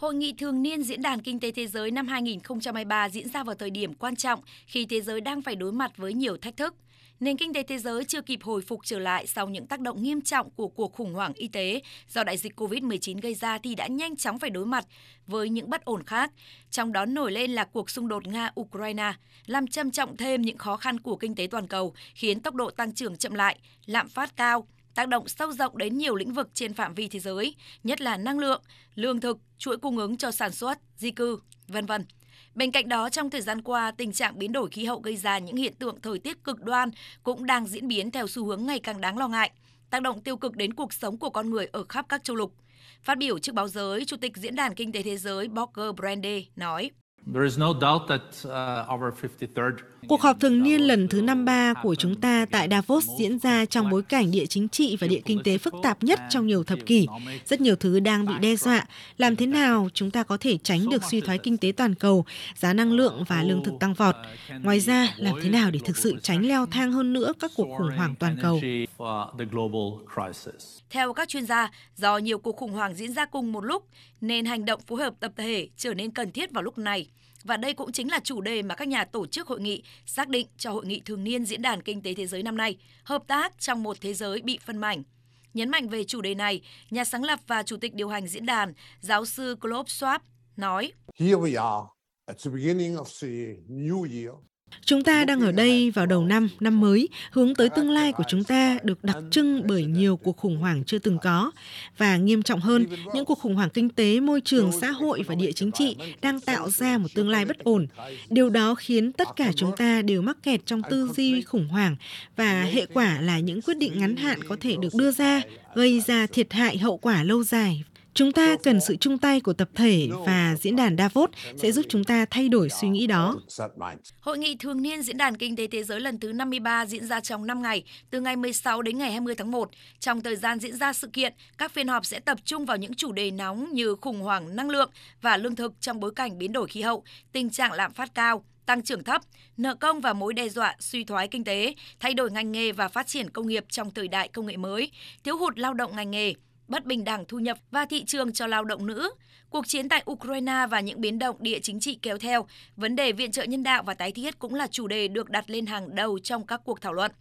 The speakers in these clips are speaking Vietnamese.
Hội nghị thường niên Diễn đàn Kinh tế Thế giới năm 2023 diễn ra vào thời điểm quan trọng khi thế giới đang phải đối mặt với nhiều thách thức. Nền kinh tế thế giới chưa kịp hồi phục trở lại sau những tác động nghiêm trọng của cuộc khủng hoảng y tế do đại dịch COVID-19 gây ra thì đã nhanh chóng phải đối mặt với những bất ổn khác, trong đó nổi lên là cuộc xung đột Nga-Ukraine, làm trầm trọng thêm những khó khăn của kinh tế toàn cầu, khiến tốc độ tăng trưởng chậm lại, lạm phát cao, tác động sâu rộng đến nhiều lĩnh vực trên phạm vi thế giới, nhất là năng lượng, lương thực, chuỗi cung ứng cho sản xuất, di cư, vân vân. Bên cạnh đó, trong thời gian qua, tình trạng biến đổi khí hậu gây ra những hiện tượng thời tiết cực đoan cũng đang diễn biến theo xu hướng ngày càng đáng lo ngại, tác động tiêu cực đến cuộc sống của con người ở khắp các châu lục. Phát biểu trước báo giới, Chủ tịch Diễn đàn Kinh tế Thế giới Borger Brande nói. Cuộc họp thường niên lần thứ 53 của chúng ta tại Davos diễn ra trong bối cảnh địa chính trị và địa kinh tế phức tạp nhất trong nhiều thập kỷ. Rất nhiều thứ đang bị đe dọa. Làm thế nào chúng ta có thể tránh được suy thoái kinh tế toàn cầu, giá năng lượng và lương thực tăng vọt? Ngoài ra, làm thế nào để thực sự tránh leo thang hơn nữa các cuộc khủng hoảng toàn cầu? Theo các chuyên gia, do nhiều cuộc khủng hoảng diễn ra cùng một lúc, nên hành động phối hợp tập thể trở nên cần thiết vào lúc này. Và đây cũng chính là chủ đề mà các nhà tổ chức hội nghị xác định cho hội nghị thường niên Diễn đàn Kinh tế Thế giới năm nay, hợp tác trong một thế giới bị phân mảnh. Nhấn mạnh về chủ đề này, nhà sáng lập và chủ tịch điều hành diễn đàn, giáo sư Klopp Schwab nói: Here we are at the beginning of the new year. Chúng ta đang ở đây vào đầu năm, năm mới, hướng tới tương lai của chúng ta được đặc trưng bởi nhiều cuộc khủng hoảng chưa từng có. Và nghiêm trọng hơn, những cuộc khủng hoảng kinh tế, môi trường, xã hội và địa chính trị đang tạo ra một tương lai bất ổn. Điều đó khiến tất cả chúng ta đều mắc kẹt trong tư duy khủng hoảng và hệ quả là những quyết định ngắn hạn có thể được đưa ra, gây ra thiệt hại hậu quả lâu dài Chúng ta cần sự chung tay của tập thể và diễn đàn Davos sẽ giúp chúng ta thay đổi suy nghĩ đó. Hội nghị thường niên Diễn đàn Kinh tế Thế giới lần thứ 53 diễn ra trong 5 ngày, từ ngày 16 đến ngày 20 tháng 1. Trong thời gian diễn ra sự kiện, các phiên họp sẽ tập trung vào những chủ đề nóng như khủng hoảng năng lượng và lương thực trong bối cảnh biến đổi khí hậu, tình trạng lạm phát cao, tăng trưởng thấp, nợ công và mối đe dọa suy thoái kinh tế, thay đổi ngành nghề và phát triển công nghiệp trong thời đại công nghệ mới, thiếu hụt lao động ngành nghề, bất bình đẳng thu nhập và thị trường cho lao động nữ, cuộc chiến tại Ukraine và những biến động địa chính trị kéo theo, vấn đề viện trợ nhân đạo và tái thiết cũng là chủ đề được đặt lên hàng đầu trong các cuộc thảo luận.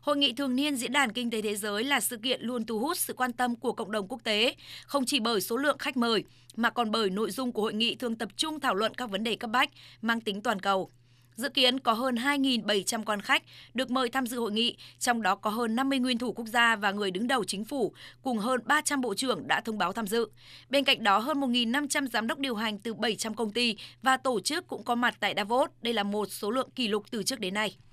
Hội nghị thường niên Diễn đàn Kinh tế Thế giới là sự kiện luôn thu hút sự quan tâm của cộng đồng quốc tế, không chỉ bởi số lượng khách mời, mà còn bởi nội dung của hội nghị thường tập trung thảo luận các vấn đề cấp bách mang tính toàn cầu. Dự kiến có hơn 2.700 quan khách được mời tham dự hội nghị, trong đó có hơn 50 nguyên thủ quốc gia và người đứng đầu chính phủ, cùng hơn 300 bộ trưởng đã thông báo tham dự. Bên cạnh đó, hơn 1.500 giám đốc điều hành từ 700 công ty và tổ chức cũng có mặt tại Davos. Đây là một số lượng kỷ lục từ trước đến nay.